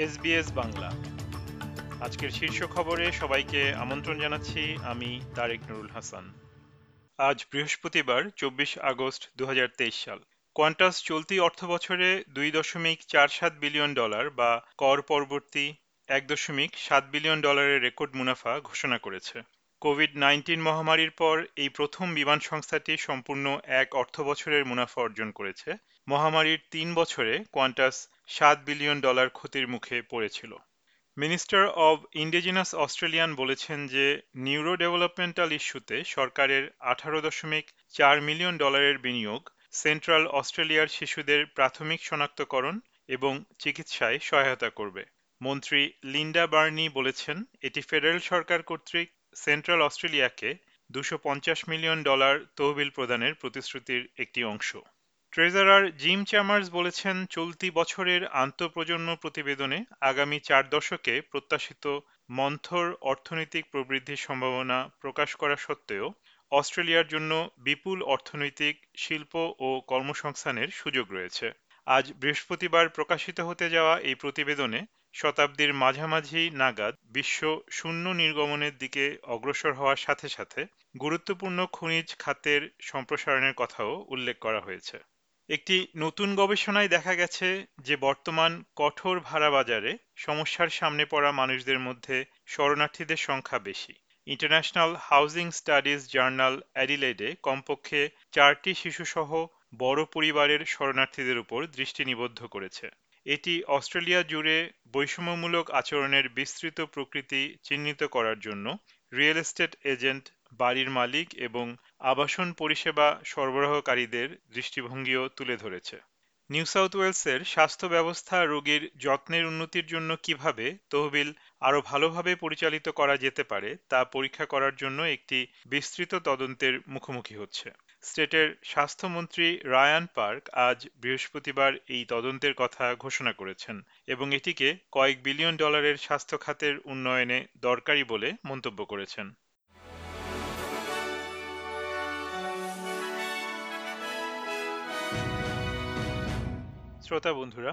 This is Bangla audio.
এসবিএস বাংলা। আজকের শীর্ষ খবরে সবাইকে আমন্ত্রণ জানাচ্ছি আমি তারেক নুরুল হাসান। আজ বৃহস্পতিবার, চব্বিশ আগস্ট দু হাজার তেইশ সাল। কোয়ান্টাস চলতি অর্থবছরে দুই দশমিক চার সাত বিলিয়ন ডলার বা কর পরবর্তী এক দশমিক সাত বিলিয়ন ডলারের রেকর্ড মুনাফা ঘোষণা করেছে। কোভিড নাইন্টিন মহামারীর পর এই প্রথম বিমান সংস্থাটি সম্পূর্ণ এক অর্থবছরের মুনাফা অর্জন করেছে। মহামারীর তিন বছরে কোয়ান্টাস সাত বিলিয়ন ডলার ক্ষতির মুখে পড়েছিল। মিনিস্টার অব ইন্ডিজিনাস অস্ট্রেলিয়ান বলেছেন যে নিউরো ডেভেলপমেন্টাল ইস্যুতে সরকারের আঠারো দশমিক চার মিলিয়ন ডলারের বিনিয়োগ, সেন্ট্রাল অস্ট্রেলিয়ার শিশুদের প্রাথমিক শনাক্তকরণ এবং চিকিৎসায় সহায়তা করবে। মন্ত্রী লিন্ডা বার্নি বলেছেন, এটি ফেডারেল সরকার কর্তৃক সেন্ট্রাল অস্ট্রেলিয়াকে দুশো মিলিয়ন ডলার তহবিল প্রদানের প্রতিশ্রুতির একটি অংশ। ট্রেজারার জিম চ্যামার্স বলেছেন, চলতি বছরের আন্তঃপ্রজন্ম প্রতিবেদনে আগামী চার দশকে প্রত্যাশিত মন্থর অর্থনৈতিক প্রবৃদ্ধির সম্ভাবনা প্রকাশ করা সত্ত্বেও অস্ট্রেলিয়ার জন্য বিপুল অর্থনৈতিক, শিল্প ও কর্মসংস্থানের সুযোগ রয়েছে। আজ বৃহস্পতিবার প্রকাশিত হতে যাওয়া এই প্রতিবেদনে শতাব্দীর মাঝামাঝি নাগাদ বিশ্ব শূন্য নির্গমনের দিকে অগ্রসর হওয়ার সাথে সাথে গুরুত্বপূর্ণ খনিজ খাতের সম্প্রসারণের কথাও উল্লেখ করা হয়েছে। একটি নতুন গবেষণায় দেখা গেছে যে বর্তমান কঠোর ভাড়া বাজারে সমস্যার সামনে পড়া মানুষদের মধ্যে শরণার্থীদের সংখ্যা বেশি। ইন্টারন্যাশনাল হাউজিং স্টাডিজ জার্নাল অ্যাডিলেডে কমপক্ষে চারটি শিশুসহ বড় পরিবারের শরণার্থীদের উপর দৃষ্টি নিবদ্ধ করেছে। এটি অস্ট্রেলিয়া জুড়ে বৈষম্যমূলক আচরণের বিস্তৃত প্রকৃতি চিহ্নিত করার জন্য রিয়েল এস্টেট এজেন্ট, বাড়ির মালিক এবং আবাসন পরিষেবা সরবরাহকারীদের দৃষ্টিভঙ্গিও তুলে ধরেছে। নিউ সাউথ ওয়েলসের স্বাস্থ্য ব্যবস্থা রোগীর যত্নের উন্নতির জন্য কীভাবে তহবিল আরও ভালোভাবে পরিচালিত করা যেতে পারে তা পরীক্ষা করার জন্য একটি বিস্তৃত তদন্তের মুখোমুখি হচ্ছে। স্টেটের স্বাস্থ্যমন্ত্রী রায়ান পার্ক আজ বৃহস্পতিবার এই তদন্তের কথা ঘোষণা করেছেন এবং এটিকে কয়েক বিলিয়ন ডলারের স্বাস্থ্য খাতের উন্নয়নে দরকারি বলে মন্তব্য করেছেন। শ্রোতা বন্ধুরা